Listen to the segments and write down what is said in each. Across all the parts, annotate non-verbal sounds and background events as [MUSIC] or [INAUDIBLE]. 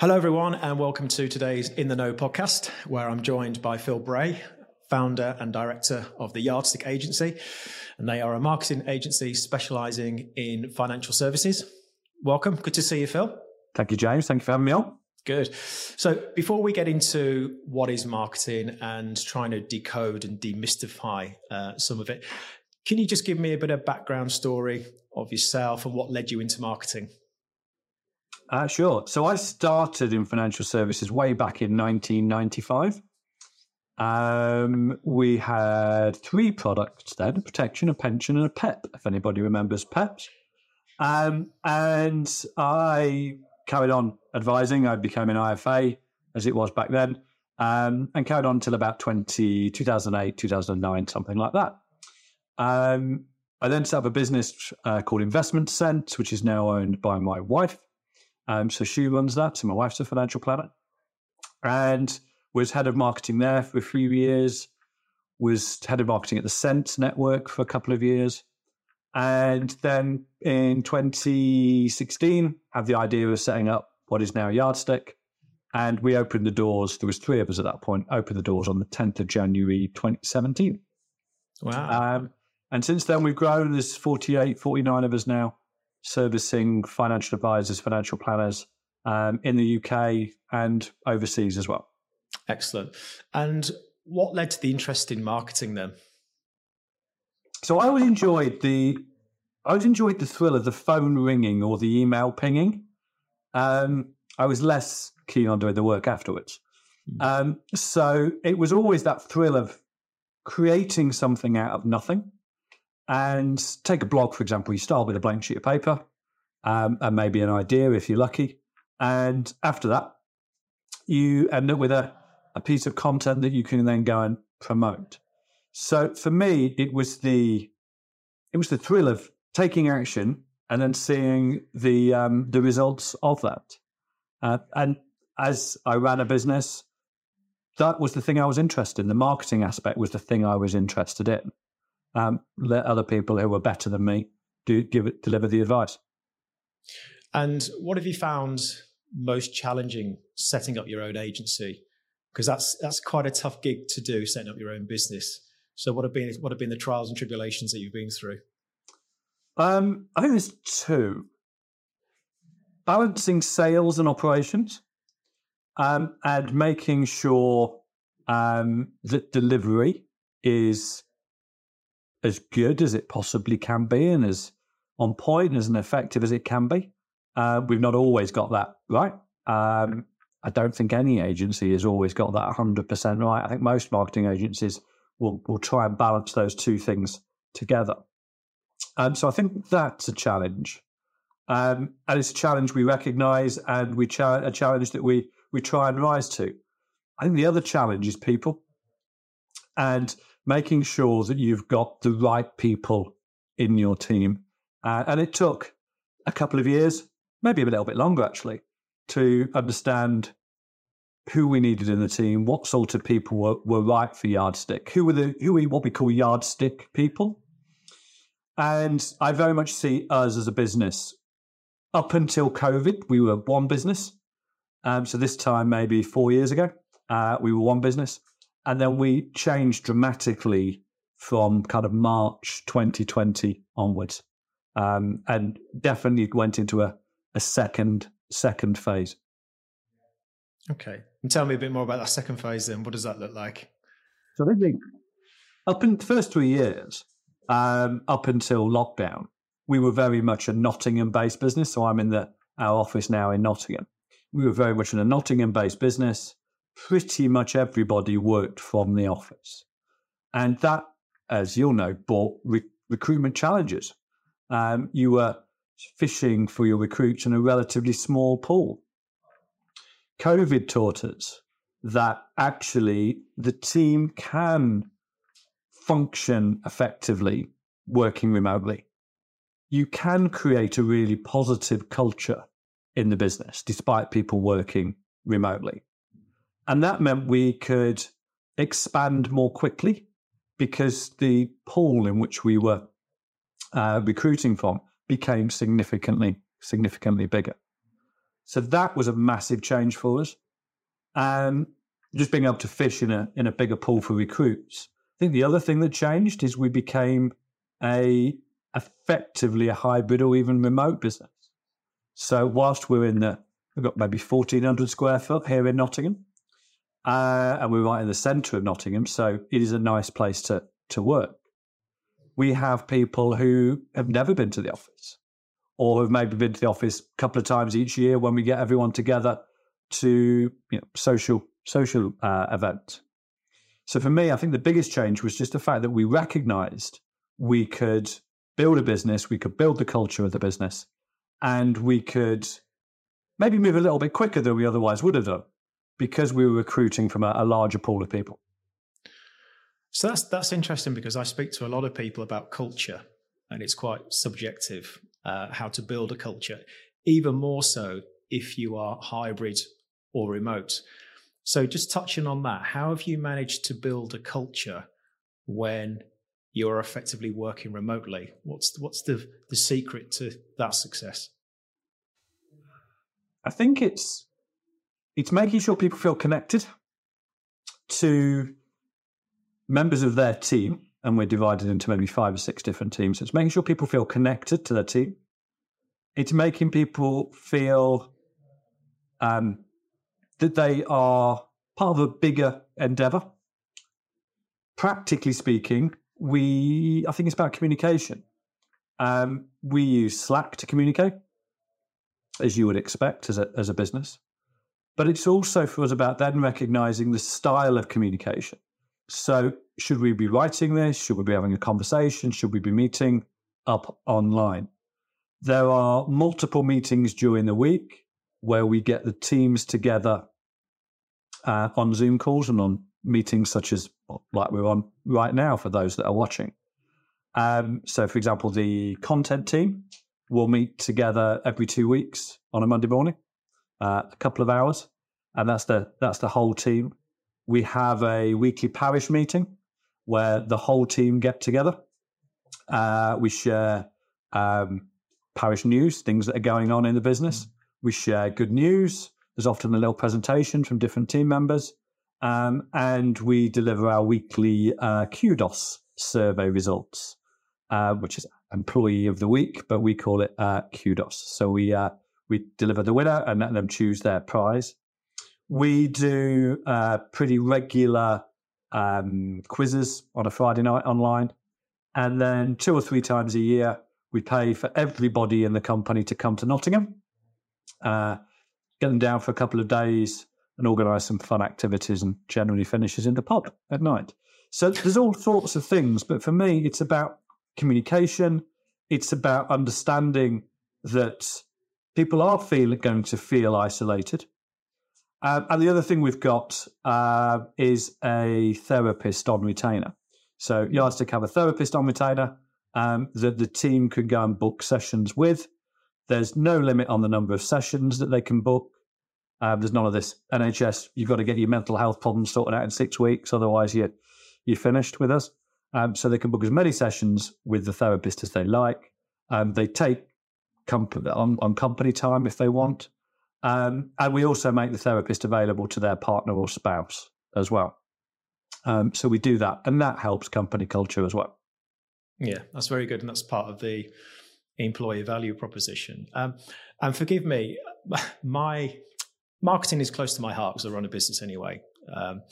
Hello, everyone, and welcome to today's In the Know podcast, where I'm joined by Phil Bray, founder and director of the Yardstick Agency. And they are a marketing agency specializing in financial services. Welcome. Good to see you, Phil. Thank you, James. Thank you for having me on. Good. So, before we get into what is marketing and trying to decode and demystify uh, some of it, can you just give me a bit of background story of yourself and what led you into marketing? Uh, sure. So I started in financial services way back in 1995. Um, we had three products then a protection, a pension, and a PEP, if anybody remembers PEPs. Um, and I carried on advising. I became an IFA as it was back then um, and carried on until about 20, 2008, 2009, something like that. Um, I then set up a business uh, called Investment Sense, which is now owned by my wife. Um, so she runs that. So my wife's a financial planner, and was head of marketing there for a few years. Was head of marketing at the Sense Network for a couple of years, and then in 2016 had the idea of setting up what is now Yardstick, and we opened the doors. There was three of us at that point. Opened the doors on the 10th of January 2017. Wow. Um, and since then, we've grown. There's 48, 49 of us now servicing financial advisors, financial planners um, in the UK and overseas as well. Excellent. And what led to the interest in marketing then? So I always enjoyed the I always enjoyed the thrill of the phone ringing or the email pinging. Um, I was less keen on doing the work afterwards. Hmm. Um, so it was always that thrill of creating something out of nothing. And take a blog, for example, you start with a blank sheet of paper um, and maybe an idea if you're lucky. And after that, you end up with a, a piece of content that you can then go and promote. So for me, it was the it was the thrill of taking action and then seeing the um, the results of that. Uh, and as I ran a business, that was the thing I was interested in. The marketing aspect was the thing I was interested in um, let other people who are better than me do give it deliver the advice. And what have you found most challenging setting up your own agency? Because that's that's quite a tough gig to do, setting up your own business. So what have been what have been the trials and tribulations that you've been through? Um, I think there's two. Balancing sales and operations, um, and making sure um, that delivery is as good as it possibly can be and as on point and as effective as it can be. Uh, we've not always got that right. Um, I don't think any agency has always got that 100% right. I think most marketing agencies will, will try and balance those two things together. Um, so I think that's a challenge. Um, and it's a challenge we recognize and we cha- a challenge that we, we try and rise to. I think the other challenge is people. And making sure that you've got the right people in your team. Uh, and it took a couple of years, maybe a little bit longer actually, to understand who we needed in the team, what sort of people were, were right for Yardstick, who were the who were what we call Yardstick people. And I very much see us as a business. Up until COVID, we were one business. Um, so this time, maybe four years ago, uh, we were one business. And then we changed dramatically from kind of March 2020 onwards. Um, and definitely went into a, a second second phase. Okay. And tell me a bit more about that second phase then. What does that look like? So I think up in the first three years, um, up until lockdown, we were very much a Nottingham based business. So I'm in the our office now in Nottingham. We were very much in a Nottingham based business pretty much everybody worked from the office. And that, as you'll know, brought re- recruitment challenges. Um, you were fishing for your recruits in a relatively small pool. COVID taught us that actually the team can function effectively working remotely. You can create a really positive culture in the business despite people working remotely. And that meant we could expand more quickly because the pool in which we were uh, recruiting from became significantly, significantly bigger. So that was a massive change for us. And just being able to fish in a in a bigger pool for recruits. I think the other thing that changed is we became a effectively a hybrid or even remote business. So whilst we're in the we've got maybe fourteen hundred square foot here in Nottingham, uh, and we're right in the centre of Nottingham, so it is a nice place to to work. We have people who have never been to the office, or have maybe been to the office a couple of times each year when we get everyone together to you know, social social uh, events. So for me, I think the biggest change was just the fact that we recognised we could build a business, we could build the culture of the business, and we could maybe move a little bit quicker than we otherwise would have done because we were recruiting from a, a larger pool of people. So that's that's interesting because I speak to a lot of people about culture, and it's quite subjective uh, how to build a culture. Even more so if you are hybrid or remote. So, just touching on that, how have you managed to build a culture when you're effectively working remotely? What's what's the the secret to that success? I think it's it's making sure people feel connected to members of their team, and we're divided into maybe five or six different teams. It's making sure people feel connected to their team. It's making people feel um, that they are part of a bigger endeavor. Practically speaking, we I think it's about communication. Um, we use Slack to communicate, as you would expect as a as a business. But it's also for us about then recognizing the style of communication. So, should we be writing this? Should we be having a conversation? Should we be meeting up online? There are multiple meetings during the week where we get the teams together uh, on Zoom calls and on meetings such as like we're on right now for those that are watching. Um, so, for example, the content team will meet together every two weeks on a Monday morning, uh, a couple of hours, and that's the that's the whole team. We have a weekly parish meeting where the whole team get together. Uh, we share um, parish news, things that are going on in the business. We share good news. There's often a little presentation from different team members. Um, and we deliver our weekly uh, Kudos survey results, uh, which is Employee of the Week, but we call it uh, Kudos. So we uh, we deliver the winner and let them choose their prize. We do uh, pretty regular um, quizzes on a Friday night online, and then two or three times a year we pay for everybody in the company to come to Nottingham uh, get them down for a couple of days and organise some fun activities and generally finishes in the pub at night. So there's all sorts of things, but for me, it's about communication. It's about understanding that people are feel, going to feel isolated. Uh, and the other thing we've got uh, is a therapist on retainer. So Yardstick have a therapist on retainer um, that the team can go and book sessions with. There's no limit on the number of sessions that they can book. Um, there's none of this NHS. You've got to get your mental health problems sorted out in six weeks, otherwise you you're finished with us. Um, so they can book as many sessions with the therapist as they like. Um, they take comp- on, on company time if they want, um, and we also make the therapist available to their partner or spouse as well. Um, so we do that, and that helps company culture as well. Yeah, that's very good, and that's part of the employee value proposition. Um, and forgive me, [LAUGHS] my marketing is close to my heart because I run a business anyway. Um,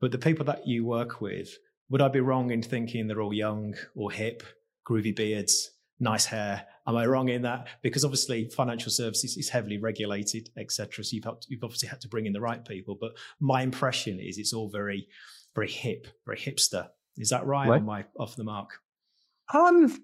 but the people that you work with, would I be wrong in thinking they're all young or hip, groovy beards, nice hair? Am I wrong in that? Because obviously financial services is heavily regulated, etc. So you've, to, you've obviously had to bring in the right people. But my impression is it's all very, very hip, very hipster. Is that right? right. Or am I off the mark? Um,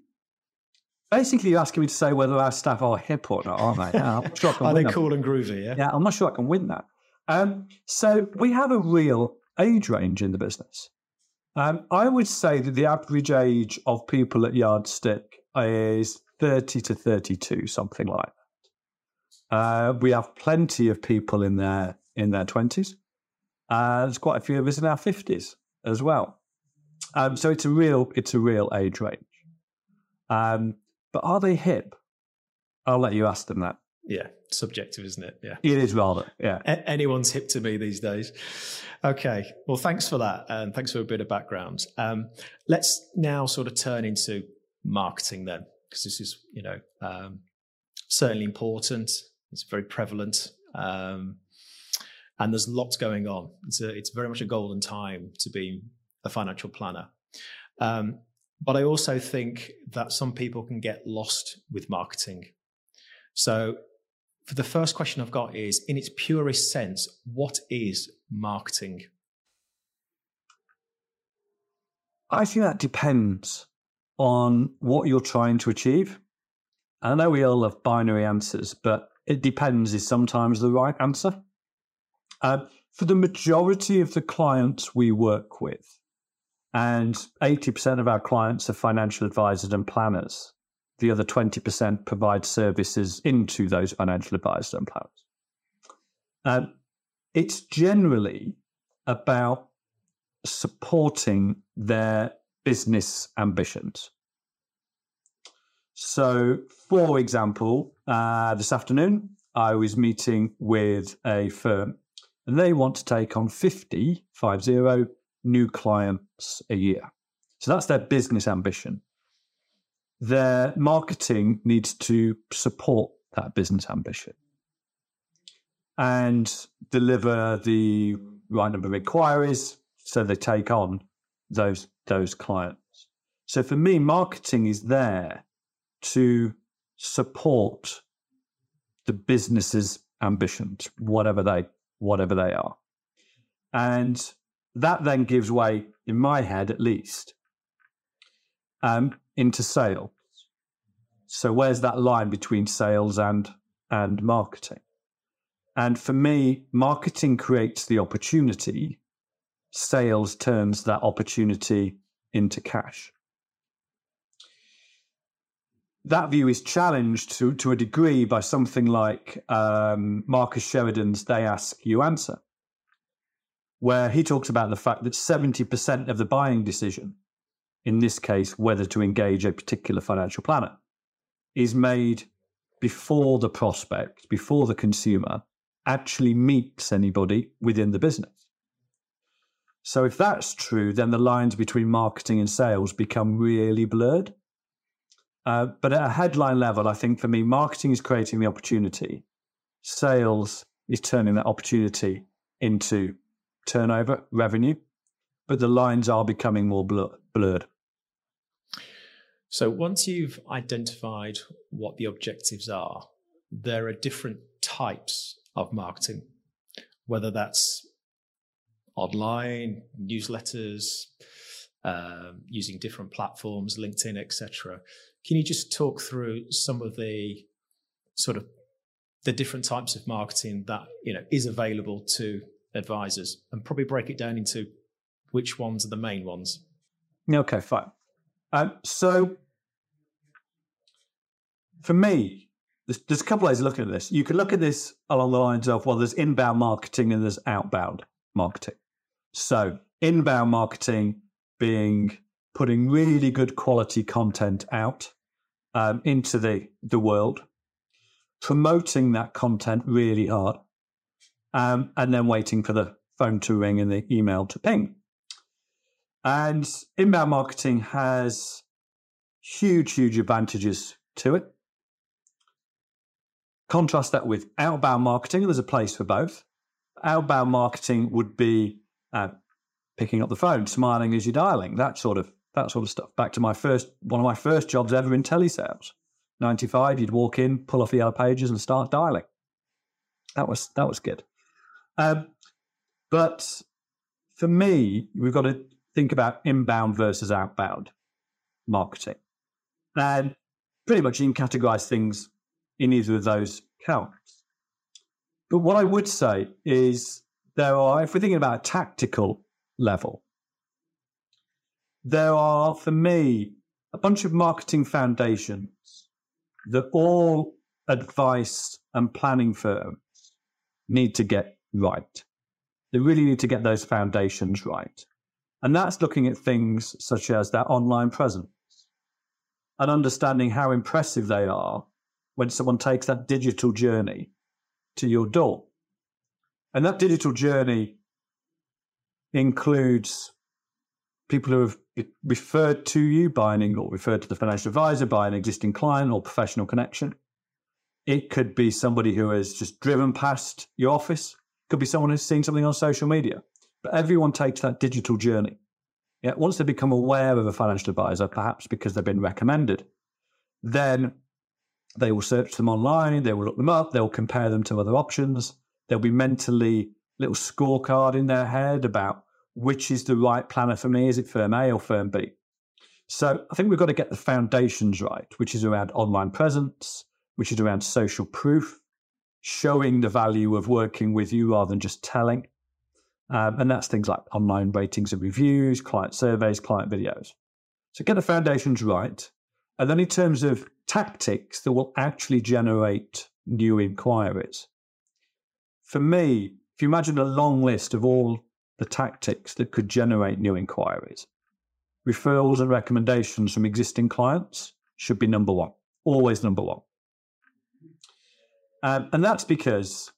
Basically, you're asking me to say whether our staff are hip or not, aren't they? Yeah, sure [LAUGHS] are they cool and groovy? Yeah. Yeah, I'm not sure I can win that. Um, so we have a real age range in the business. Um, I would say that the average age of people at Yardstick is 30 to 32, something like that. Uh, we have plenty of people in their in their 20s. Uh, there's quite a few of us in our 50s as well. Um, so it's a real it's a real age range. Um, but are they hip? I'll let you ask them that. Yeah. subjective, isn't it? Yeah. It is rather, yeah. A- anyone's hip to me these days. Okay. Well, thanks for that. And thanks for a bit of background. Um, let's now sort of turn into marketing then, because this is, you know, um, certainly important. It's very prevalent. Um, and there's lots going on. It's, a, it's very much a golden time to be a financial planner. Um, but I also think that some people can get lost with marketing. So, for the first question I've got is in its purest sense, what is marketing? I think that depends on what you're trying to achieve. I know we all have binary answers, but it depends is sometimes the right answer. Uh, for the majority of the clients we work with, and 80% of our clients are financial advisors and planners. The other 20% provide services into those financial advisors and planners. Um, it's generally about supporting their business ambitions. So, for example, uh, this afternoon, I was meeting with a firm and they want to take on 50, 50 new clients a year. So that's their business ambition. Their marketing needs to support that business ambition and deliver the right number of inquiries so they take on those those clients. So for me, marketing is there to support the business's ambitions, whatever they whatever they are. And that then gives way, in my head at least, um, into sales. So where's that line between sales and and marketing? And for me, marketing creates the opportunity. Sales turns that opportunity into cash. That view is challenged to, to a degree by something like um, Marcus Sheridan's They Ask, You Answer where he talks about the fact that 70% of the buying decision, in this case, whether to engage a particular financial planner, is made before the prospect, before the consumer actually meets anybody within the business. So, if that's true, then the lines between marketing and sales become really blurred. Uh, but at a headline level, I think for me, marketing is creating the opportunity, sales is turning that opportunity into turnover, revenue, but the lines are becoming more blurred. So once you've identified what the objectives are, there are different types of marketing, whether that's online, newsletters, um, using different platforms, LinkedIn, etc. Can you just talk through some of the sort of the different types of marketing that you know is available to advisors and probably break it down into which ones are the main ones. Okay, fine. Um, so for me, there's, there's, a couple ways of looking at this. You could look at this along the lines of, well, there's inbound marketing and there's outbound marketing. So inbound marketing being putting really good quality content out um, into the, the world, promoting that content really hard, um, and then waiting for the phone to ring and the email to ping. And inbound marketing has huge, huge advantages to it. Contrast that with outbound marketing. There's a place for both. Outbound marketing would be uh, picking up the phone, smiling as you're dialing, that sort of that sort of stuff. Back to my first one of my first jobs ever in telesales. 95, you'd walk in, pull off the yellow pages and start dialing. That was that was good. Um, but for me, we've got to think about inbound versus outbound marketing. And pretty much you can categorize things in either of those counts. But what I would say is there are, if we're thinking about a tactical level, there are, for me, a bunch of marketing foundations that all advice and planning firms need to get right. They really need to get those foundations right. And that's looking at things such as their online presence and understanding how impressive they are when someone takes that digital journey to your door. And that digital journey includes people who have referred to you by an or referred to the financial advisor by an existing client or professional connection. It could be somebody who has just driven past your office. It could be someone who's seen something on social media. But everyone takes that digital journey. Yeah, once they become aware of a financial advisor, perhaps because they've been recommended, then they will search them online, they will look them up, they'll compare them to other options. There'll be mentally little scorecard in their head about which is the right planner for me. Is it firm A or firm B? So I think we've got to get the foundations right, which is around online presence, which is around social proof, showing the value of working with you rather than just telling. Um, and that's things like online ratings and reviews, client surveys, client videos. So get the foundations right. And then in terms of tactics that will actually generate new inquiries. For me, if you imagine a long list of all the tactics that could generate new inquiries, referrals and recommendations from existing clients should be number one, always number one. Um, and that's because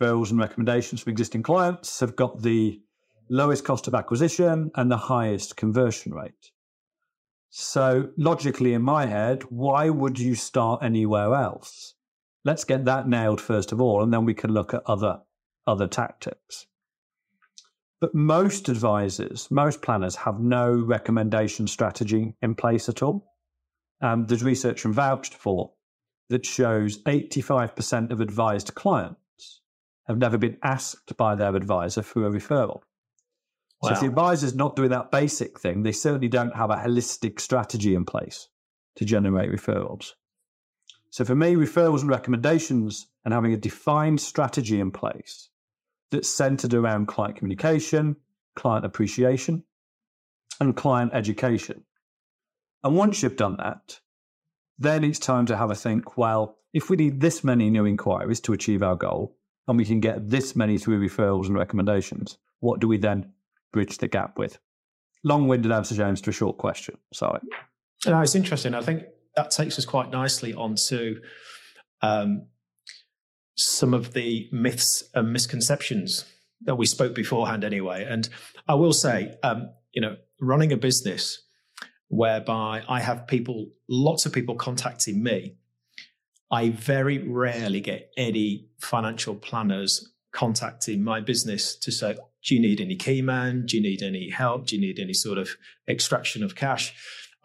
referrals and recommendations from existing clients have got the lowest cost of acquisition and the highest conversion rate. So, logically, in my head, why would you start anywhere else? Let's get that nailed first of all, and then we can look at other, other tactics. But most advisors, most planners have no recommendation strategy in place at all. Um, there's research from VouchedFor that shows 85% of advised clients have never been asked by their advisor for a referral. Wow. So if the advisor's not doing that basic thing, they certainly don't have a holistic strategy in place to generate referrals. So for me, referrals and recommendations and having a defined strategy in place that's centered around client communication, client appreciation, and client education. And once you've done that, then it's time to have a think well, if we need this many new inquiries to achieve our goal, and we can get this many through referrals and recommendations, what do we then bridge the gap with? Long winded answer, James, to a short question. Sorry. No, it's interesting. I think that takes us quite nicely onto um, some of the myths and misconceptions that we spoke beforehand, anyway. And I will say, um, you know, running a business whereby I have people, lots of people contacting me, I very rarely get any financial planners contacting my business to say, do you need any key man? Do you need any help? Do you need any sort of extraction of cash?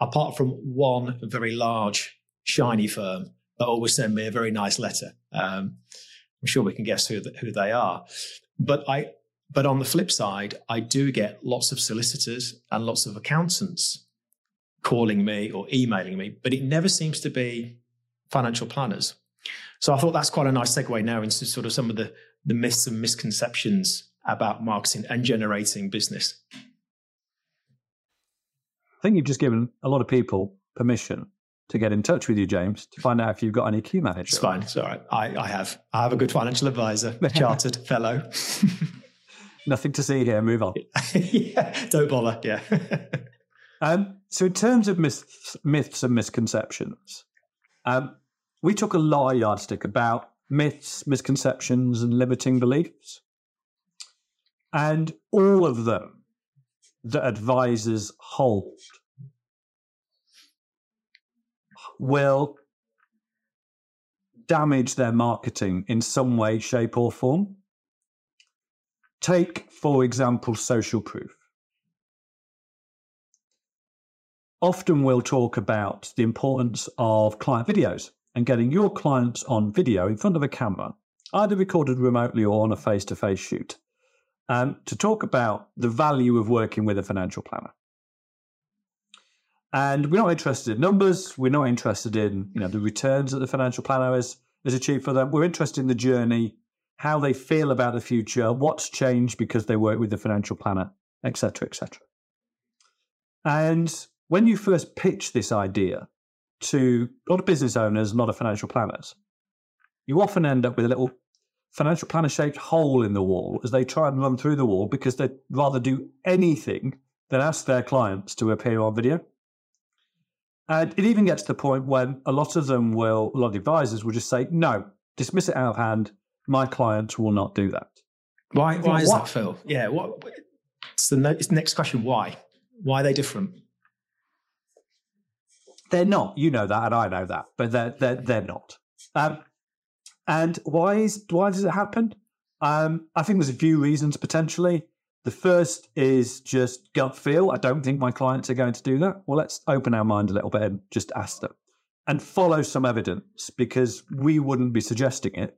Apart from one very large, shiny firm that always send me a very nice letter. Um, I'm sure we can guess who, the, who they are. But I, but on the flip side, I do get lots of solicitors and lots of accountants calling me or emailing me, but it never seems to be financial planners. So I thought that's quite a nice segue now into sort of some of the, the myths and misconceptions about marketing and generating business. I think you've just given a lot of people permission to get in touch with you, James, to find out if you've got any key managers. It's fine. It's all right. I, I have. I have a good financial advisor, a [LAUGHS] chartered fellow. [LAUGHS] Nothing to see here. Move on. [LAUGHS] yeah, don't bother. Yeah. um, so, in terms of myths, myths and misconceptions, um, we took a lot of Yardstick about myths, misconceptions, and limiting beliefs. And all of them that advisors hold will damage their marketing in some way, shape, or form. Take, for example, social proof. Often we'll talk about the importance of client videos and getting your clients on video in front of a camera, either recorded remotely or on a face to face shoot um, to talk about the value of working with a financial planner. And we're not interested in numbers. We're not interested in you know the returns that the financial planner has, has achieved for them. We're interested in the journey, how they feel about the future, what's changed because they work with the financial planner, etc., etc. And when you first pitch this idea to a lot of business owners, of financial planners, you often end up with a little financial planner shaped hole in the wall as they try and run through the wall because they'd rather do anything than ask their clients to appear on video. And it even gets to the point when a lot of them will, a lot of advisors will just say, no, dismiss it out of hand. my clients will not do that. Why? Why is what? that, Phil? Yeah. What? It's the next question. Why? Why are they different? They're not. You know that, and I know that, but they're they're, they're not. Um, and why is why does it happen? Um, I think there's a few reasons potentially. The first is just gut feel. I don't think my clients are going to do that. Well, let's open our mind a little bit and just ask them and follow some evidence because we wouldn't be suggesting it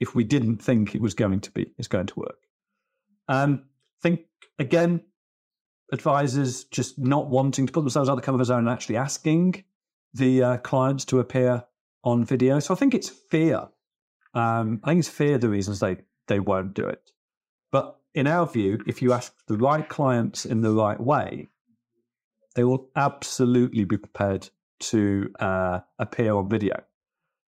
if we didn't think it was going to be is going to work. Um, think again, advisors just not wanting to put themselves out the comfort zone and actually asking the uh, clients to appear on video. So I think it's fear. Um, I think it's fear the reasons they they won't do it. But in our view, if you ask the right clients in the right way, they will absolutely be prepared to uh, appear on video.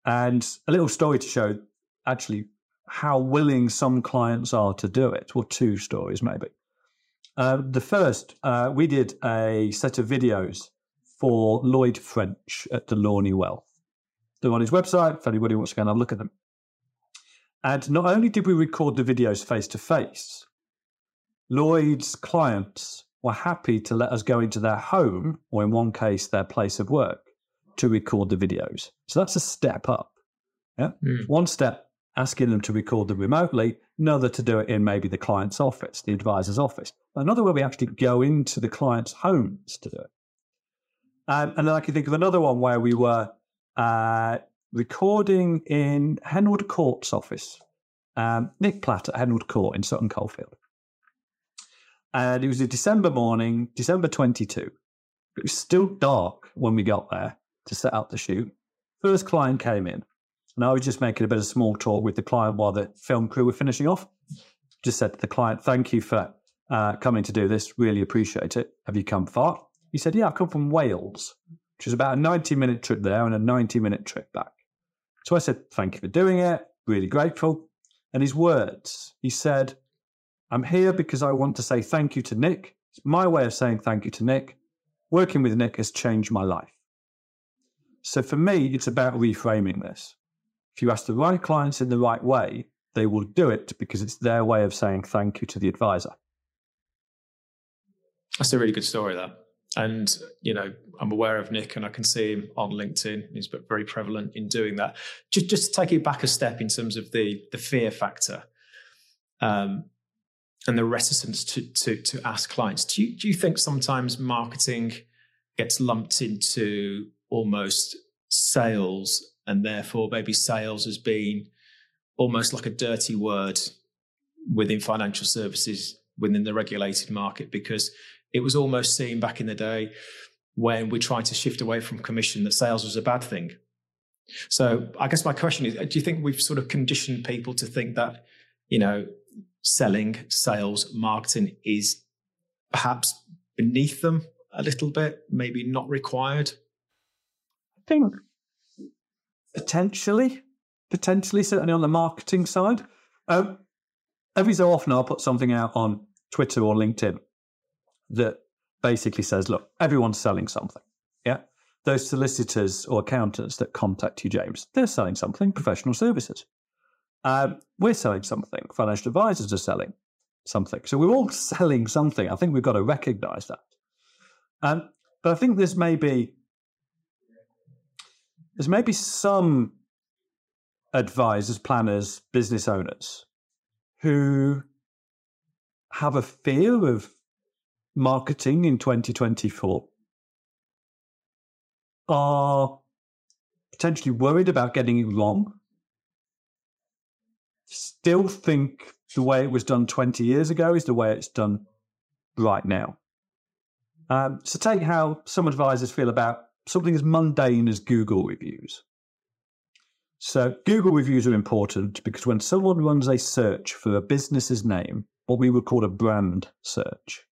And a little story to show actually how willing some clients are to do it, or two stories maybe. Uh, the first, uh, we did a set of videos for Lloyd French at the Lawney Wealth. They're on his website if anybody wants to go and have a look at them. And not only did we record the videos face to face, Lloyd's clients were happy to let us go into their home, or in one case, their place of work, to record the videos. So that's a step up. Yeah. Mm. One step asking them to record them remotely, another to do it in maybe the client's office, the advisor's office. Another where we actually go into the client's homes to do it. Um, and then I can think of another one where we were uh, recording in Henwood Court's office. Um, Nick Platt at Henwood Court in Sutton Coldfield. And it was a December morning, December 22. It was still dark when we got there to set up the shoot. First client came in, and I was just making a bit of small talk with the client while the film crew were finishing off. Just said to the client, Thank you for uh, coming to do this. Really appreciate it. Have you come far? He said, Yeah, I've come from Wales, which is about a 90 minute trip there and a 90 minute trip back. So I said, Thank you for doing it. Really grateful. And his words, he said, I'm here because I want to say thank you to Nick. It's my way of saying thank you to Nick. Working with Nick has changed my life. So for me, it's about reframing this. If you ask the right clients in the right way, they will do it because it's their way of saying thank you to the advisor. That's a really good story, that. And, you know, I'm aware of Nick and I can see him on LinkedIn. He's very prevalent in doing that. Just, just to take it back a step in terms of the, the fear factor. Um, and the reticence to to to ask clients. Do you do you think sometimes marketing gets lumped into almost sales, and therefore maybe sales has been almost like a dirty word within financial services within the regulated market because it was almost seen back in the day when we tried to shift away from commission that sales was a bad thing. So I guess my question is, do you think we've sort of conditioned people to think that, you know, selling, sales, marketing is perhaps beneath them a little bit, maybe not required? I think potentially, potentially, certainly on the marketing side. Um, every so often, I'll put something out on Twitter or LinkedIn that basically says, look, everyone's selling something. Yeah. Those solicitors or accountants that contact you, James, they're selling something, professional services. Um, we're selling something. Financial advisors are selling something. So we're all [LAUGHS] selling something. I think we've got to recognize that. Um, but I think there's maybe there's maybe some advisors, planners, business owners who have a fear of marketing in 2024 are potentially worried about getting it wrong still think the way it was done 20 years ago is the way it's done right now. Um, so take how some advisors feel about something as mundane as Google reviews. So Google reviews are important because when someone runs a search for a business's name, what we would call a brand search,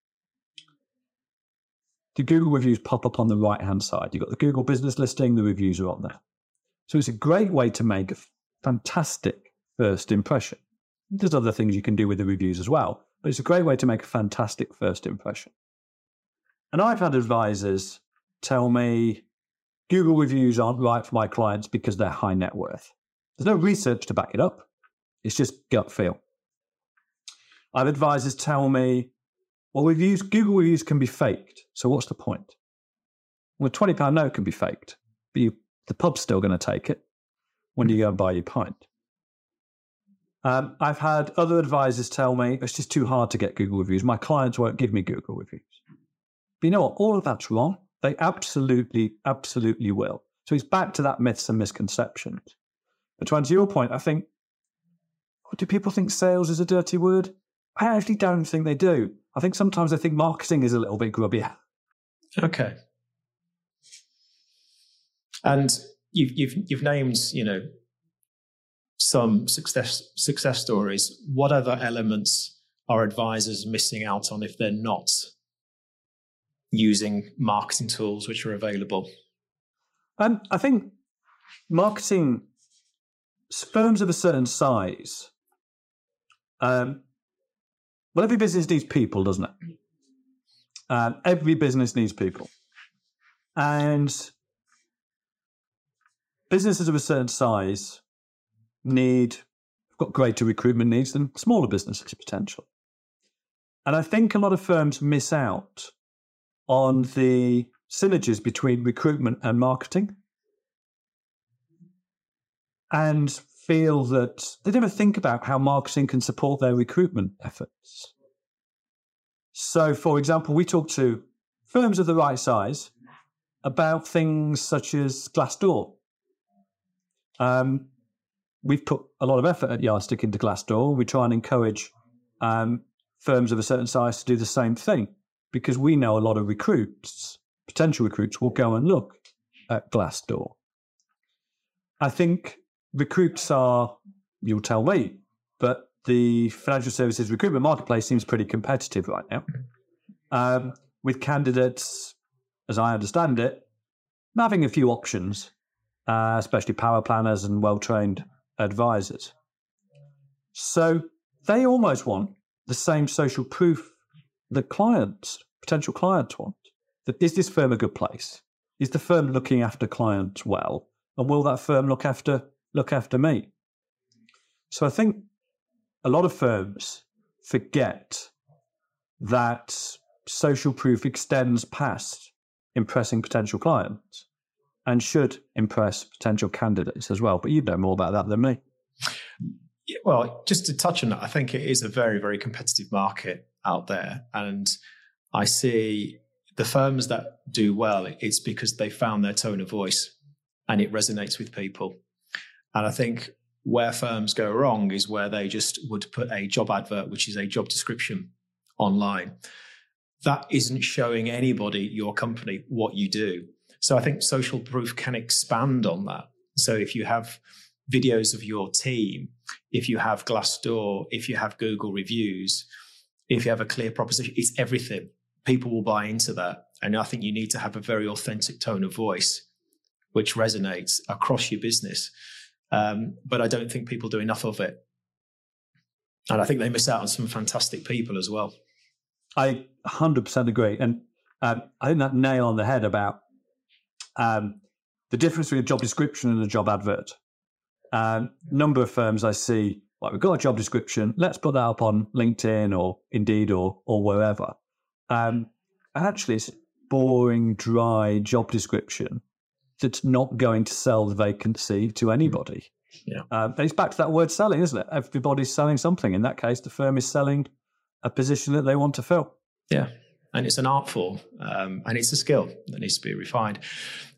the Google reviews pop up on the right hand side. You've got the Google business listing, the reviews are on there. So it's a great way to make a fantastic first impression. There's other things you can do with the reviews as well, but it's a great way to make a fantastic first impression. And I've had advisors tell me Google reviews aren't right for my clients because they're high net worth. There's no research to back it up. It's just gut feel. I've advisors tell me, well, reviews, Google reviews can be faked. So what's the point? Well, a £20 note can be faked, but you, the pub's still going to take it when do you go and buy your pint. Um, I've had other advisors tell me it's just too hard to get Google reviews. My clients won't give me Google reviews. But you know what? All of that's wrong. They absolutely, absolutely will. So it's back to that myths and misconceptions. But to answer your point, I think, do people think sales is a dirty word? I actually don't think they do. I think sometimes I think marketing is a little bit grubbier. Okay. And you've you've you've named you know some success success stories. What other elements are advisors missing out on if they're not using marketing tools which are available? Um, I think marketing firms of a certain size. Um, well, every business needs people, doesn't it? Um, every business needs people, and businesses of a certain size need have got greater recruitment needs than smaller businesses potential. And I think a lot of firms miss out on the synergies between recruitment and marketing and feel that they never think about how marketing can support their recruitment efforts. So, for example, we talk to firms of the right size about things such as Glassdoor. Um, we've put a lot of effort at Yardstick into Glassdoor. We try and encourage um, firms of a certain size to do the same thing because we know a lot of recruits, potential recruits, will go and look at Glassdoor. I think recruits are, you'll tell me, but the financial services recruitment marketplace seems pretty competitive right now. Um, with candidates, as I understand it, having a few options, uh, especially paraplanners and well trained advisors. So they almost want the same social proof the clients, potential clients want. That is this firm a good place? Is the firm looking after clients well? And will that firm look after look after me? So I think a lot of firms forget that social proof extends past impressing potential clients and should impress potential candidates as well. But you know more about that than me. Yeah, well, just to touch on that, I think it is a very, very competitive market out there. And I see the firms that do well, it's because they found their tone of voice and it resonates with people. And I think where firms go wrong is where they just would put a job advert, which is a job description online. That isn't showing anybody, your company, what you do. So I think social proof can expand on that. So if you have videos of your team, if you have Glassdoor, if you have Google reviews, if you have a clear proposition, it's everything. People will buy into that. And I think you need to have a very authentic tone of voice, which resonates across your business. Um, but I don't think people do enough of it. And I think they miss out on some fantastic people as well. I 100% agree. And um, I think that nail on the head about um, the difference between a job description and a job advert. Um, number of firms I see, like we've got a job description, let's put that up on LinkedIn or Indeed or or wherever. Um, and actually, it's boring, dry job description that's not going to sell the vacancy to anybody. Yeah. Um, and it's back to that word selling, isn't it? Everybody's selling something. In that case, the firm is selling a position that they want to fill. Yeah and it's an art form um, and it's a skill that needs to be refined.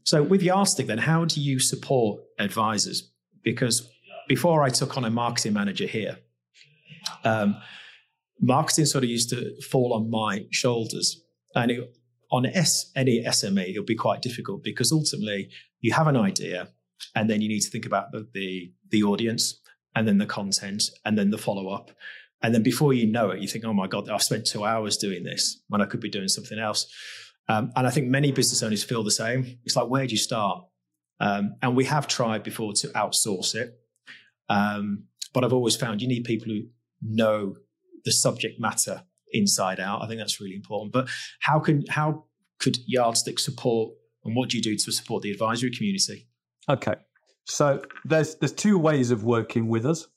So, with Yardstick, then, how do you support advisors? Because before I took on a marketing manager here, um, marketing sort of used to fall on my shoulders. And it, on S, any SME, it'll be quite difficult because ultimately you have an idea and then you need to think about the, the, the audience and then the content and then the follow up and then before you know it, you think, oh my God, I've spent two hours doing this when I could be doing something else. Um, and I think many business owners feel the same. It's like, where do you start? Um, and we have tried before to outsource it. Um, but I've always found you need people who know the subject matter inside out. I think that's really important. But how can how could Yardstick support and what do you do to support the advisory community? Okay. So there's there's two ways of working with us.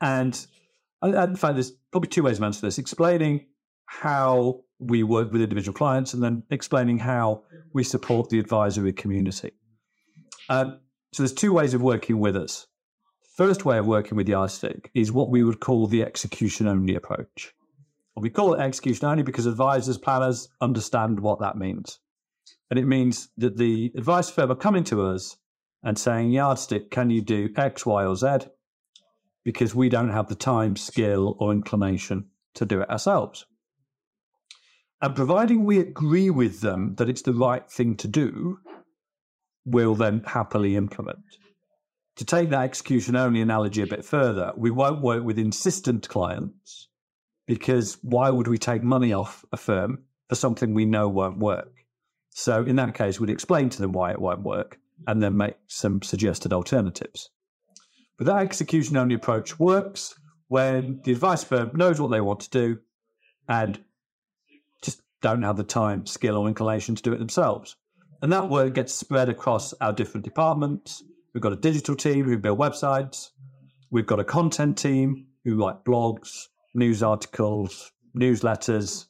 And in fact, there's probably two ways of answering this explaining how we work with individual clients and then explaining how we support the advisory community. Um, so there's two ways of working with us. First way of working with Yardstick is what we would call the execution only approach. We call it execution only because advisors, planners understand what that means. And it means that the advice firm are coming to us and saying, Yardstick, can you do X, Y, or Z? Because we don't have the time, skill, or inclination to do it ourselves. And providing we agree with them that it's the right thing to do, we'll then happily implement. To take that execution only analogy a bit further, we won't work with insistent clients because why would we take money off a firm for something we know won't work? So in that case, we'd explain to them why it won't work and then make some suggested alternatives. But that execution only approach works when the advice firm knows what they want to do and just don't have the time, skill, or inclination to do it themselves. And that work gets spread across our different departments. We've got a digital team who build websites. We've got a content team who write blogs, news articles, newsletters,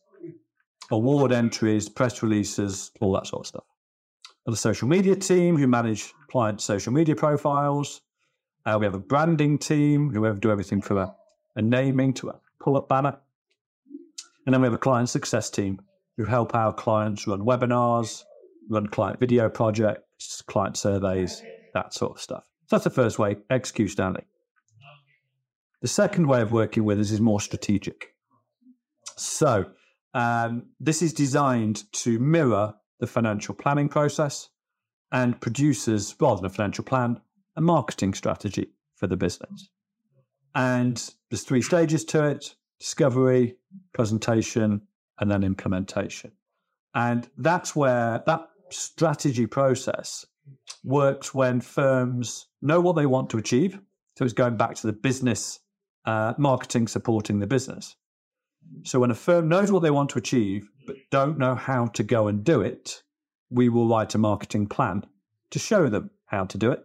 award entries, press releases, all that sort of stuff. Got a social media team who manage client social media profiles. Uh, we have a branding team who do everything from a, a naming to a pull up banner. And then we have a client success team who help our clients run webinars, run client video projects, client surveys, that sort of stuff. So that's the first way, execution only. The second way of working with us is more strategic. So um, this is designed to mirror the financial planning process and produces, rather than a financial plan, a marketing strategy for the business. And there's three stages to it discovery, presentation, and then implementation. And that's where that strategy process works when firms know what they want to achieve. So it's going back to the business uh, marketing supporting the business. So when a firm knows what they want to achieve but don't know how to go and do it, we will write a marketing plan to show them how to do it.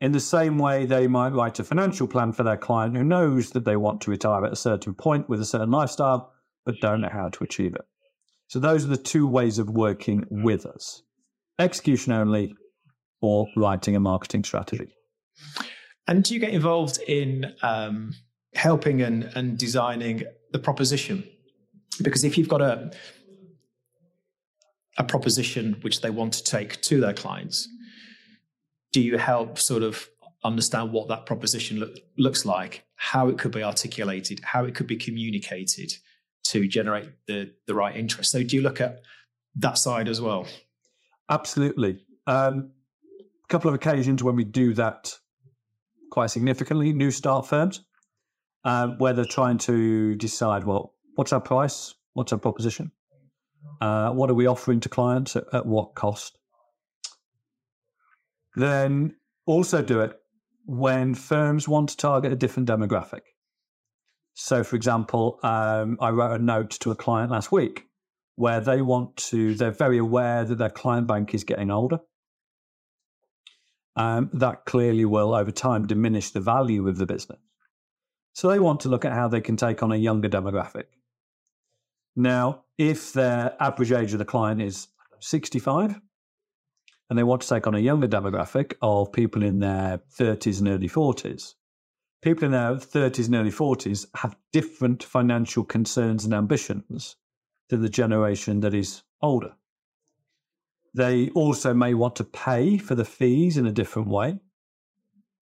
In the same way, they might write a financial plan for their client who knows that they want to retire at a certain point with a certain lifestyle, but don't know how to achieve it. So those are the two ways of working with us execution only or writing a marketing strategy. And do you get involved in um, helping and, and designing the proposition? Because if you've got a a proposition which they want to take to their clients, do you help sort of understand what that proposition look, looks like, how it could be articulated, how it could be communicated to generate the the right interest? So do you look at that side as well? Absolutely. Um, a couple of occasions when we do that quite significantly, new start firms, uh, where they're trying to decide, well, what's our price? What's our proposition? Uh, what are we offering to clients at, at what cost? Then also do it when firms want to target a different demographic. So, for example, um, I wrote a note to a client last week where they want to, they're very aware that their client bank is getting older. Um, that clearly will, over time, diminish the value of the business. So they want to look at how they can take on a younger demographic. Now, if their average age of the client is 65 and they want to take on a younger demographic of people in their 30s and early 40s, people in their 30s and early 40s have different financial concerns and ambitions to the generation that is older. They also may want to pay for the fees in a different way.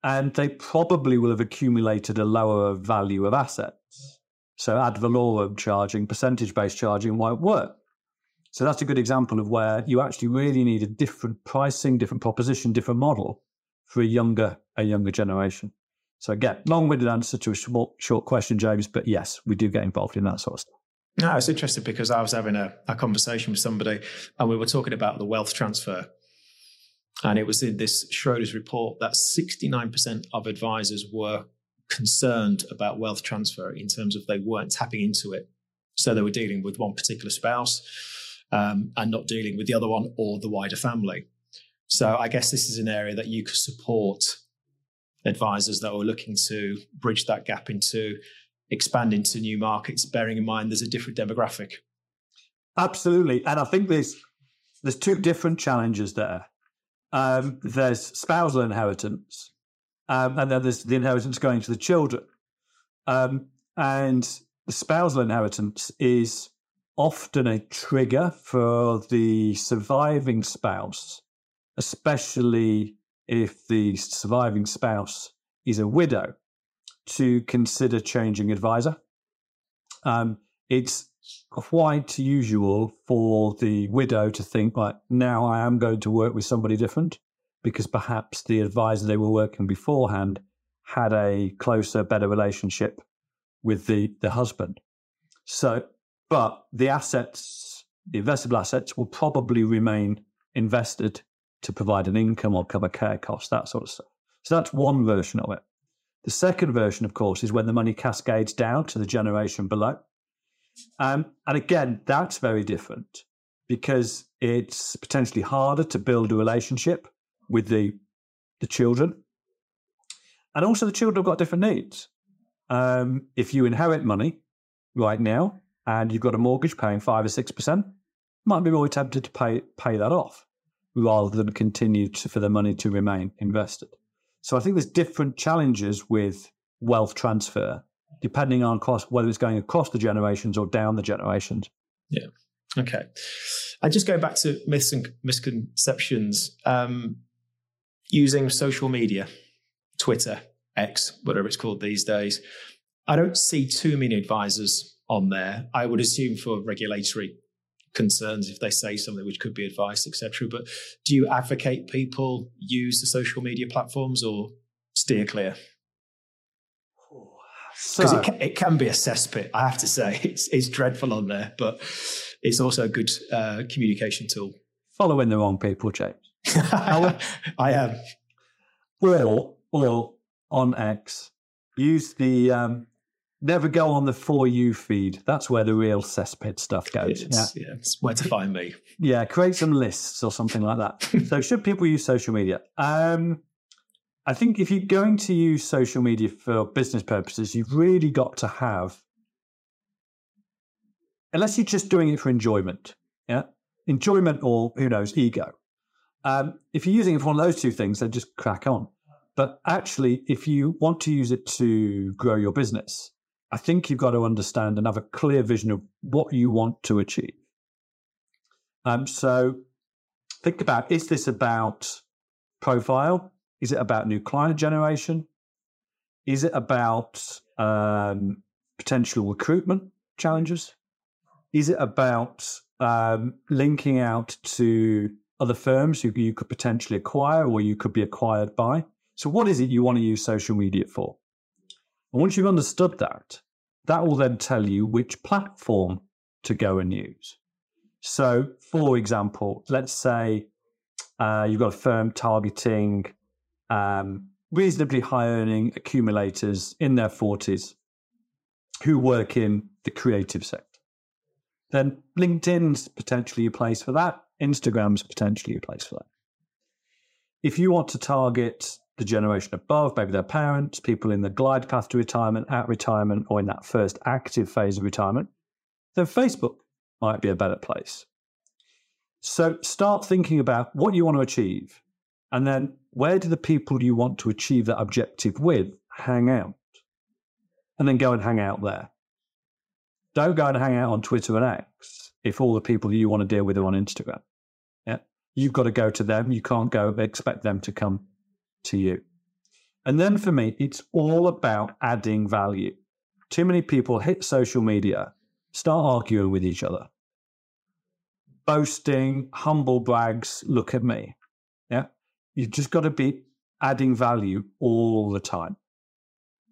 And they probably will have accumulated a lower value of assets. So ad valorem charging, percentage based charging won't work. So that's a good example of where you actually really need a different pricing, different proposition, different model for a younger, a younger generation. So again, long-winded answer to a short, short question, James, but yes, we do get involved in that sort of stuff. No, it's interesting because I was having a, a conversation with somebody and we were talking about the wealth transfer. And it was in this Schroders report that 69% of advisors were concerned about wealth transfer in terms of they weren't tapping into it. So they were dealing with one particular spouse um, and not dealing with the other one or the wider family. So I guess this is an area that you could support advisors that are looking to bridge that gap into expand into new markets, bearing in mind there's a different demographic. Absolutely. And I think there's there's two different challenges there. Um, there's spousal inheritance, um, and then there's the inheritance going to the children. Um, and the spousal inheritance is often a trigger for the surviving spouse, especially if the surviving spouse is a widow, to consider changing advisor. Um, it's quite usual for the widow to think, like, now I am going to work with somebody different because perhaps the advisor they were working beforehand had a closer, better relationship with the, the husband. So, but the assets, the investable assets will probably remain invested to provide an income or cover care costs, that sort of stuff. So that's one version of it. The second version, of course, is when the money cascades down to the generation below. Um, and again, that's very different because it's potentially harder to build a relationship with the the children, and also the children have got different needs. Um, if you inherit money right now and you've got a mortgage paying five or six percent, might be more tempted to pay pay that off rather than continue to, for the money to remain invested. So I think there's different challenges with wealth transfer depending on cost, whether it's going across the generations or down the generations. Yeah. Okay. And just going back to myths and misconceptions, um, using social media, Twitter, X, whatever it's called these days, I don't see too many advisors on there. I would assume for regulatory concerns if they say something which could be advice, etc. But do you advocate people use the social media platforms or steer clear? Because so, it, can, it can be a cesspit. I have to say, [LAUGHS] it's it's dreadful on there, but it's also a good uh, communication tool. Following the wrong people, James. [LAUGHS] I am. Will will on X use the um, never go on the for you feed. That's where the real cesspit stuff goes. It's, yeah. yeah, it's where to find me. Yeah, create some lists or something like that. [LAUGHS] so, should people use social media? Um, I think if you're going to use social media for business purposes, you've really got to have, unless you're just doing it for enjoyment, yeah, enjoyment or who knows, ego. Um, if you're using it for one of those two things, then just crack on. But actually, if you want to use it to grow your business, I think you've got to understand and have a clear vision of what you want to achieve. Um, so think about is this about profile? Is it about new client generation? Is it about um, potential recruitment challenges? Is it about um, linking out to other firms who you could potentially acquire or you could be acquired by? So, what is it you want to use social media for? And once you've understood that, that will then tell you which platform to go and use. So, for example, let's say uh, you've got a firm targeting um, reasonably high earning accumulators in their 40s who work in the creative sector. Then LinkedIn's potentially a place for that. Instagram's potentially a place for that. If you want to target the generation above, maybe their parents, people in the glide path to retirement, at retirement, or in that first active phase of retirement, then Facebook might be a better place. So start thinking about what you want to achieve and then where do the people you want to achieve that objective with hang out? And then go and hang out there. Don't go and hang out on Twitter and X if all the people you want to deal with are on Instagram. Yeah. You've got to go to them. You can't go expect them to come to you. And then for me, it's all about adding value. Too many people hit social media, start arguing with each other, boasting, humble brags, look at me. You've just got to be adding value all the time.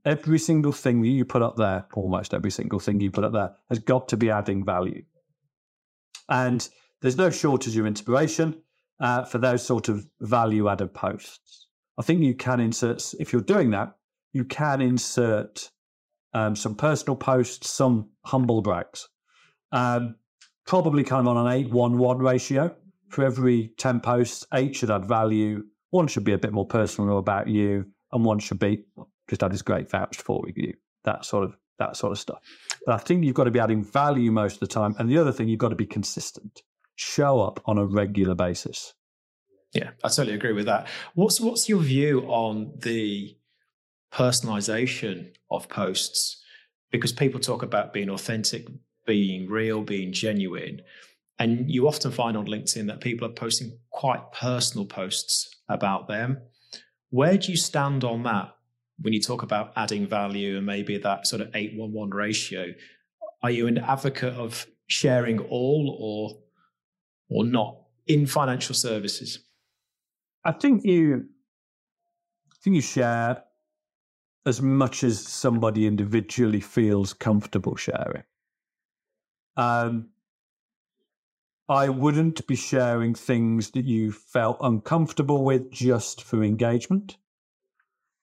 Every single thing you put up there, almost every single thing you put up there, has got to be adding value. And there's no shortage of inspiration uh, for those sort of value added posts. I think you can insert, if you're doing that, you can insert um, some personal posts, some humble brags. Um, probably kind of on an 8 1 1 ratio. For every 10 posts, eight should add value, one should be a bit more personal about you, and one should be just had this great VouchedFor review. That sort of that sort of stuff. But I think you've got to be adding value most of the time. And the other thing, you've got to be consistent. Show up on a regular basis. Yeah, I totally agree with that. What's what's your view on the personalization of posts? Because people talk about being authentic, being real, being genuine. And you often find on LinkedIn that people are posting quite personal posts about them. Where do you stand on that when you talk about adding value and maybe that sort of 811 ratio? Are you an advocate of sharing all or or not in financial services? I think you I think you share as much as somebody individually feels comfortable sharing. Um, I wouldn't be sharing things that you felt uncomfortable with just for engagement.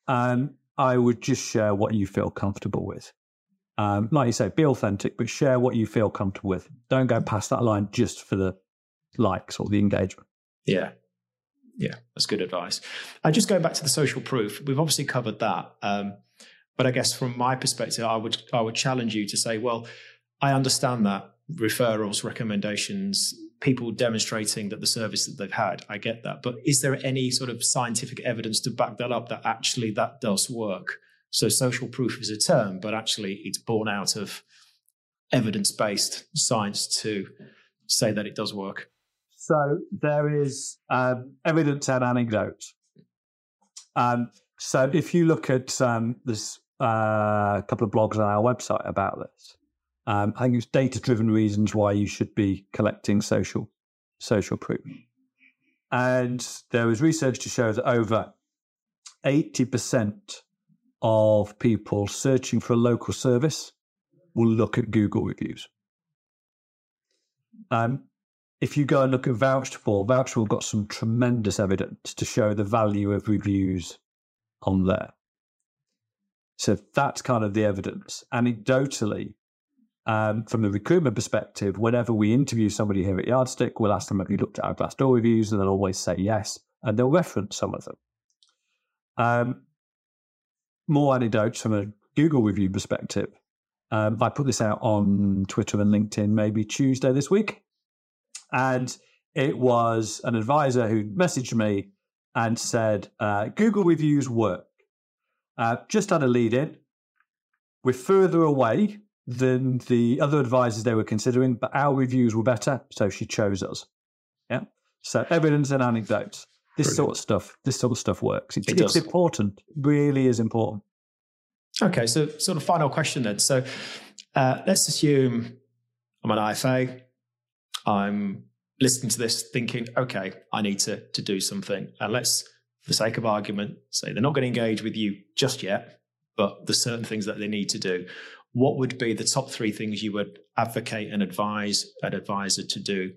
Um, I would just share what you feel comfortable with. Um, like you say, be authentic, but share what you feel comfortable with. Don't go past that line just for the likes or the engagement. Yeah. Yeah, that's good advice. And just going back to the social proof, we've obviously covered that. Um, but I guess from my perspective, I would I would challenge you to say, well, I understand that referrals, recommendations, people demonstrating that the service that they've had, I get that. But is there any sort of scientific evidence to back that up that actually that does work? So social proof is a term, but actually it's born out of evidence-based science to say that it does work. So there is um, evidence and anecdote. Um, so if you look at um, this, uh, a couple of blogs on our website about this, um, I think it's data-driven reasons why you should be collecting social social proof. And there was research to show that over eighty percent of people searching for a local service will look at Google reviews. Um, if you go and look at VouchedFor, Vouched for got some tremendous evidence to show the value of reviews on there. So that's kind of the evidence. Anecdotally, um, from the recruitment perspective, whenever we interview somebody here at Yardstick, we'll ask them have you looked at our Glassdoor reviews, and they'll always say yes, and they'll reference some of them. Um, more anecdotes from a Google review perspective. Um, I put this out on Twitter and LinkedIn maybe Tuesday this week. And it was an advisor who messaged me and said, uh, Google reviews work. Uh, just had a lead in. We're further away than the other advisors they were considering, but our reviews were better. So she chose us. Yeah. So evidence and anecdotes. This Brilliant. sort of stuff, this sort of stuff works. It's, it it's important. Really is important. Okay. So sort of final question then. So uh, let's assume I'm an IFA. I'm listening to this thinking, okay, I need to, to do something. And let's, for the sake of argument, say they're not going to engage with you just yet, but there's certain things that they need to do. What would be the top three things you would advocate and advise an advisor to do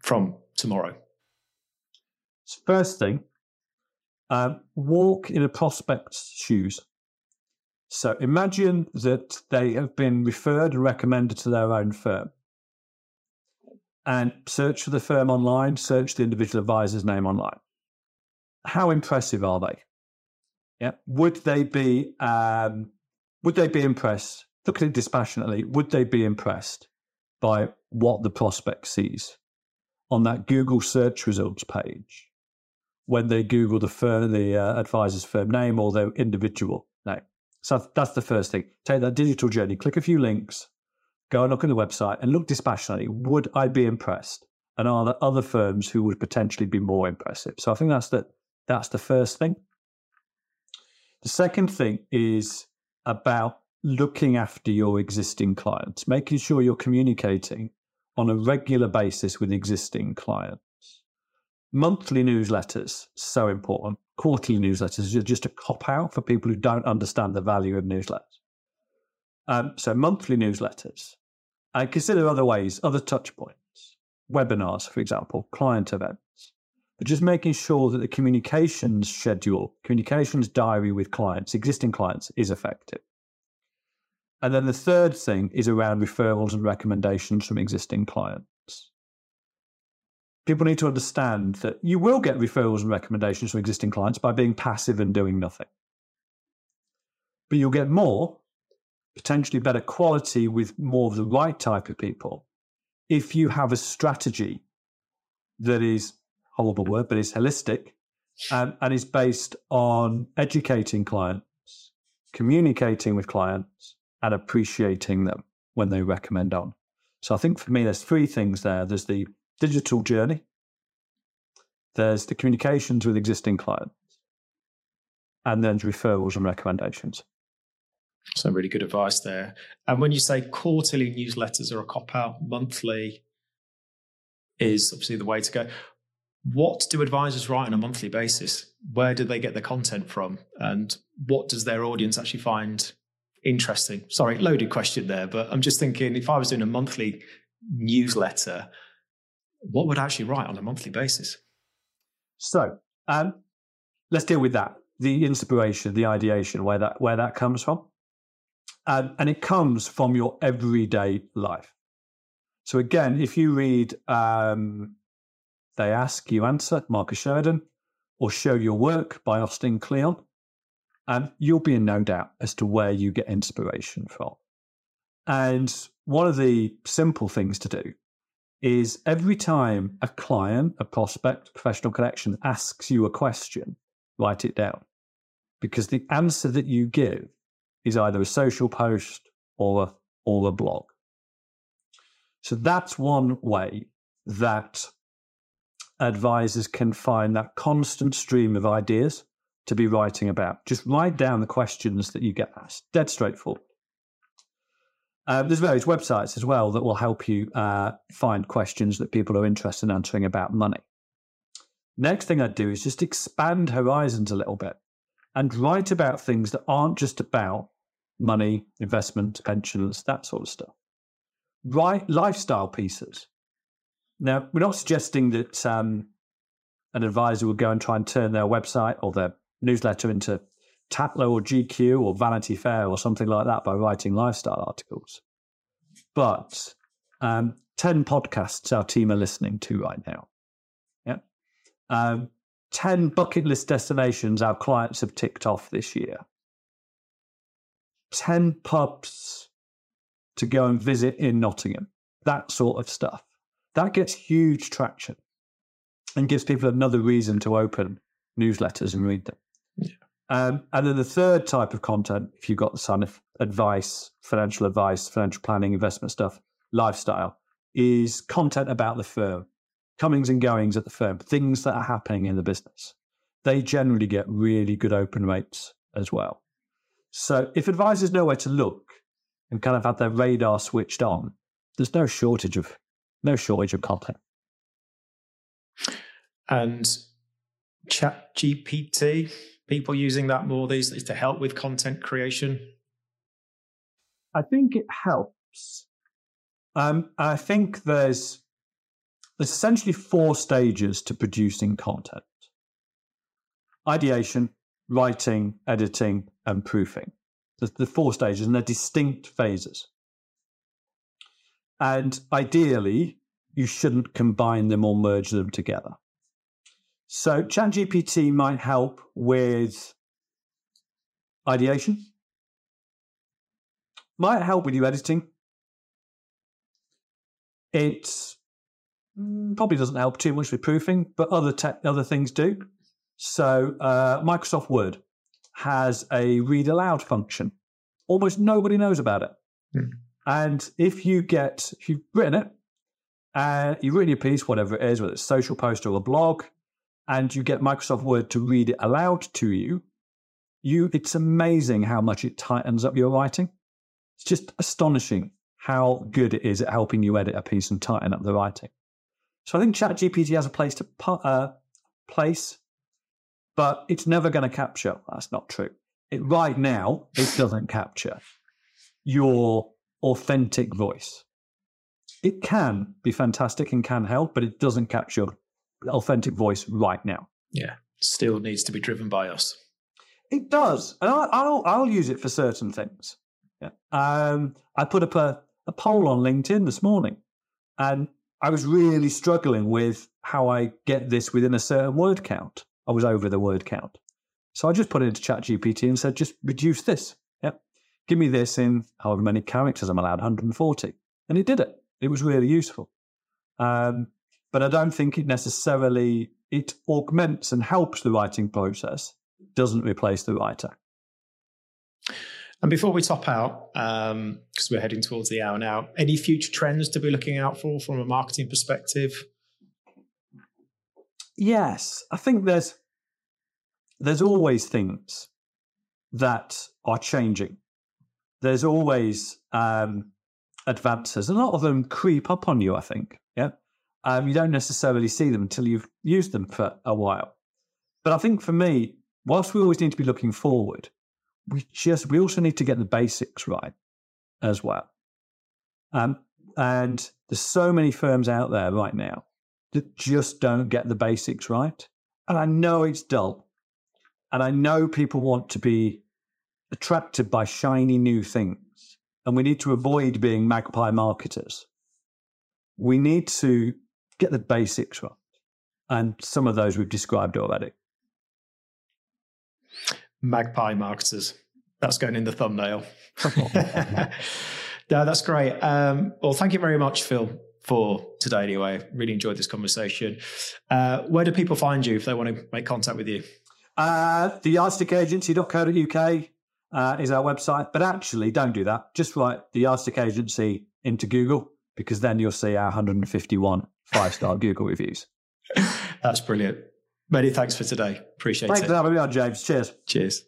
from tomorrow? First thing, um, walk in a prospect's shoes. So imagine that they have been referred and recommended to their own firm and search for the firm online, search the individual advisor's name online. How impressive are they? Yeah. Would they be um, would they be impressed? Look at it dispassionately. Would they be impressed by what the prospect sees on that Google search results page when they Google the firm, the uh, advisor's firm name or their individual name? So that's the first thing. Take that digital journey, click a few links, go and look on the website and look dispassionately. Would I be impressed? And are there other firms who would potentially be more impressive? So I think that's the that's the first thing. The second thing is about looking after your existing clients, making sure you're communicating on a regular basis with existing clients. Monthly newsletters, so important. Quarterly newsletters are just a cop out for people who don't understand the value of newsletters. Um, so, monthly newsletters, and consider other ways, other touch points, webinars, for example, client events, but just making sure that the communications schedule, communications diary with clients, existing clients, is effective. And then the third thing is around referrals and recommendations from existing clients. people need to understand that you will get referrals and recommendations from existing clients by being passive and doing nothing. But you'll get more, potentially better quality with more of the right type of people if you have a strategy that is horrible word, but it's holistic and, and is based on educating clients, communicating with clients, and appreciating them when they recommend on. So I think for me, there's three things there. There's the digital journey, there's the communications with existing clients, and then referrals and recommendations. Some really good advice there. And when you say quarterly newsletters are a cop out, monthly is obviously the way to go. What do advisors write on a monthly basis? Where do they get the content from? And what does their audience actually find interesting? Sorry, loaded question there, but I'm just thinking if I was doing a monthly newsletter, what would I actually write on a monthly basis? So um, let's deal with that. The inspiration, the ideation, where that where that comes from. Um, and it comes from your everyday life. So again, if you read um, They Ask, You Answer, Marcus Sheridan, or Show Your Work by Austin Kleon, and you'll be in no doubt as to where you get inspiration from. And one of the simple things to do is every time a client, a prospect, professional connection asks you a question, write it down. Because the answer that you give is either a social post or a, or a blog. So that's one way that advisors can find that constant stream of ideas to be writing about. Just write down the questions that you get asked. Dead straightforward. Uh, there's various websites as well that will help you uh, find questions that people are interested in answering about money. Next thing I'd do is just expand horizons a little bit and write about things that aren't just about money, investment, pensions, that sort of stuff. Write lifestyle pieces. Now, we're not suggesting that um, an advisor would go and try and turn their website or their newsletter into Tatler or GQ or Vanity Fair or something like that by writing lifestyle articles. But um, 10 podcasts our team are listening to right now. Yeah. Um, 10 bucket list destinations our clients have ticked off this year. 10 pubs to go and visit in Nottingham, that sort of stuff. That gets huge traction and gives people another reason to open newsletters and read them. Yeah. Um, and then the third type of content, if you've got the advice, financial advice, financial planning, investment stuff, lifestyle, is content about the firm, comings and goings at the firm, things that are happening in the business. They generally get really good open rates as well. So if advisors know where to look and kind of have their radar switched on, there's no shortage of no shortage of content. And ChatGPT, people using that more these days to help with content creation? I think it helps. Um, I think there's there's essentially four stages to producing content: ideation, writing, editing, and proofing. The, the four stages, and they're distinct phases. And ideally, you shouldn't combine them or merge them together. So ChatGPT might help with ideation, might help with your editing. It mm, probably doesn't help too much with proofing, but other te- other things do. So uh, Microsoft Word has a read aloud function. Almost nobody knows about it. Mm. And if you get, if you've written it, and uh, you've written your piece, whatever it is, whether it's social post or a blog, and you get Microsoft Word to read it aloud to you, you it's amazing how much it tightens up your writing. It's just astonishing how good it is at helping you edit a piece and tighten up the writing. So I think ChatGPT has a place to uh, place, but it's never going to capture. That's not true. It, right now, it doesn't capture your authentic voice. It can be fantastic and can help, but it doesn't capture authentic voice right now. Yeah, still needs to be driven by us. It does, and I'll I'll, I'll use it for certain things. Yeah. Um, I put up a, a poll on LinkedIn this morning, and I was really struggling with how I get this within a certain word count. I was over the word count. So I just put it into ChatGPT and said, just reduce this. Give me this in however many characters I'm allowed, 140. And it did it. It was really useful. Um, but I don't think it necessarily it augments and helps the writing process, doesn't replace the writer. And before we top out, because um, we're heading towards the hour now, any future trends to be looking out for from a marketing perspective? Yes, I think there's there's always things that are changing. There's always um, advances. A lot of them creep up on you, I think. Yeah. Um, you don't necessarily see them until you've used them for a while. But I think for me, whilst we always need to be looking forward, we just we also need to get the basics right as well. Um, and there's so many firms out there right now that just don't get the basics right. And I know it's dull. And I know people want to be attracted by shiny new things. And we need to avoid being magpie marketers. We need to get the basics right. And some of those we've described already. Magpie marketers. That's going in the thumbnail. [LAUGHS] [LAUGHS] no, that's great. Um, well, thank you very much, Phil, for today anyway. Really enjoyed this conversation. Uh, where do people find you if they want to make contact with you? Uh, the yardstick uh, is our website. But actually, don't do that. Just write the Yardstick Agency into Google because then you'll see our 151 five star [LAUGHS] Google reviews. That's brilliant. Many thanks for today. Appreciate thanks it. Thanks for having me on, James. Cheers. Cheers.